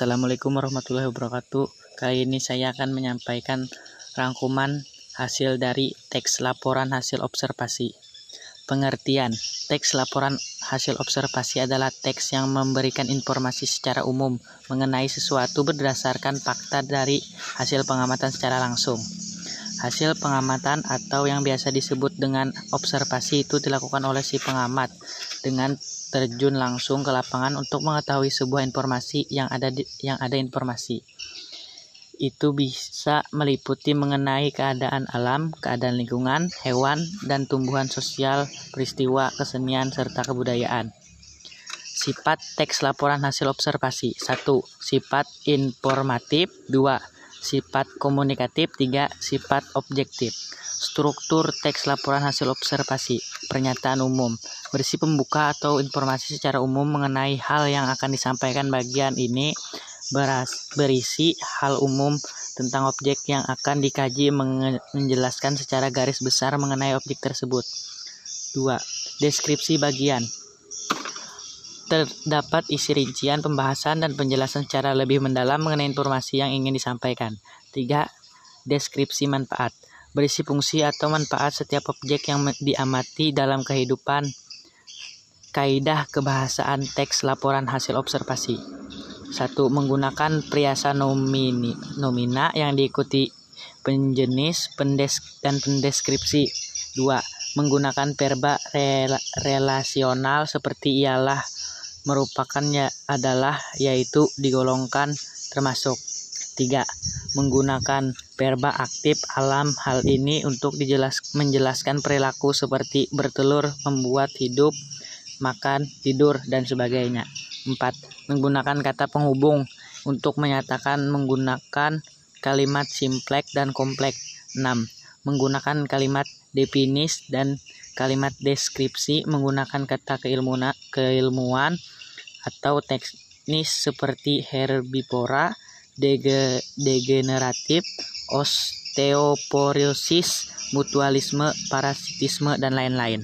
Assalamualaikum warahmatullahi wabarakatuh. Kali ini saya akan menyampaikan rangkuman hasil dari teks laporan hasil observasi. Pengertian teks laporan hasil observasi adalah teks yang memberikan informasi secara umum mengenai sesuatu berdasarkan fakta dari hasil pengamatan secara langsung. Hasil pengamatan atau yang biasa disebut dengan observasi itu dilakukan oleh si pengamat dengan terjun langsung ke lapangan untuk mengetahui sebuah informasi yang ada di, yang ada informasi. Itu bisa meliputi mengenai keadaan alam, keadaan lingkungan, hewan, dan tumbuhan sosial, peristiwa, kesenian, serta kebudayaan. Sifat teks laporan hasil observasi 1. Sifat informatif 2. Sifat komunikatif 3. Sifat objektif Struktur teks laporan hasil observasi Pernyataan umum berisi pembuka atau informasi secara umum mengenai hal yang akan disampaikan bagian ini beras, berisi hal umum tentang objek yang akan dikaji menjelaskan secara garis besar mengenai objek tersebut. 2. Deskripsi bagian terdapat isi rincian pembahasan dan penjelasan secara lebih mendalam mengenai informasi yang ingin disampaikan. 3. Deskripsi manfaat berisi fungsi atau manfaat setiap objek yang diamati dalam kehidupan. Kaidah kebahasaan teks laporan hasil observasi. 1. Menggunakan priasa nomini, nomina yang diikuti penjenis pendes, dan pendeskripsi. 2. Menggunakan verba rel, relasional seperti ialah merupakannya adalah yaitu digolongkan termasuk. 3 menggunakan verba aktif alam hal ini untuk dijelas, menjelaskan perilaku seperti bertelur, membuat hidup, makan, tidur, dan sebagainya. 4. Menggunakan kata penghubung untuk menyatakan menggunakan kalimat simpleks dan kompleks. 6. Menggunakan kalimat definis dan kalimat deskripsi menggunakan kata keilmuan, keilmuan atau teknis seperti herbivora, dege, degeneratif, osteoporosis, mutualisme, parasitisme, dan lain-lain.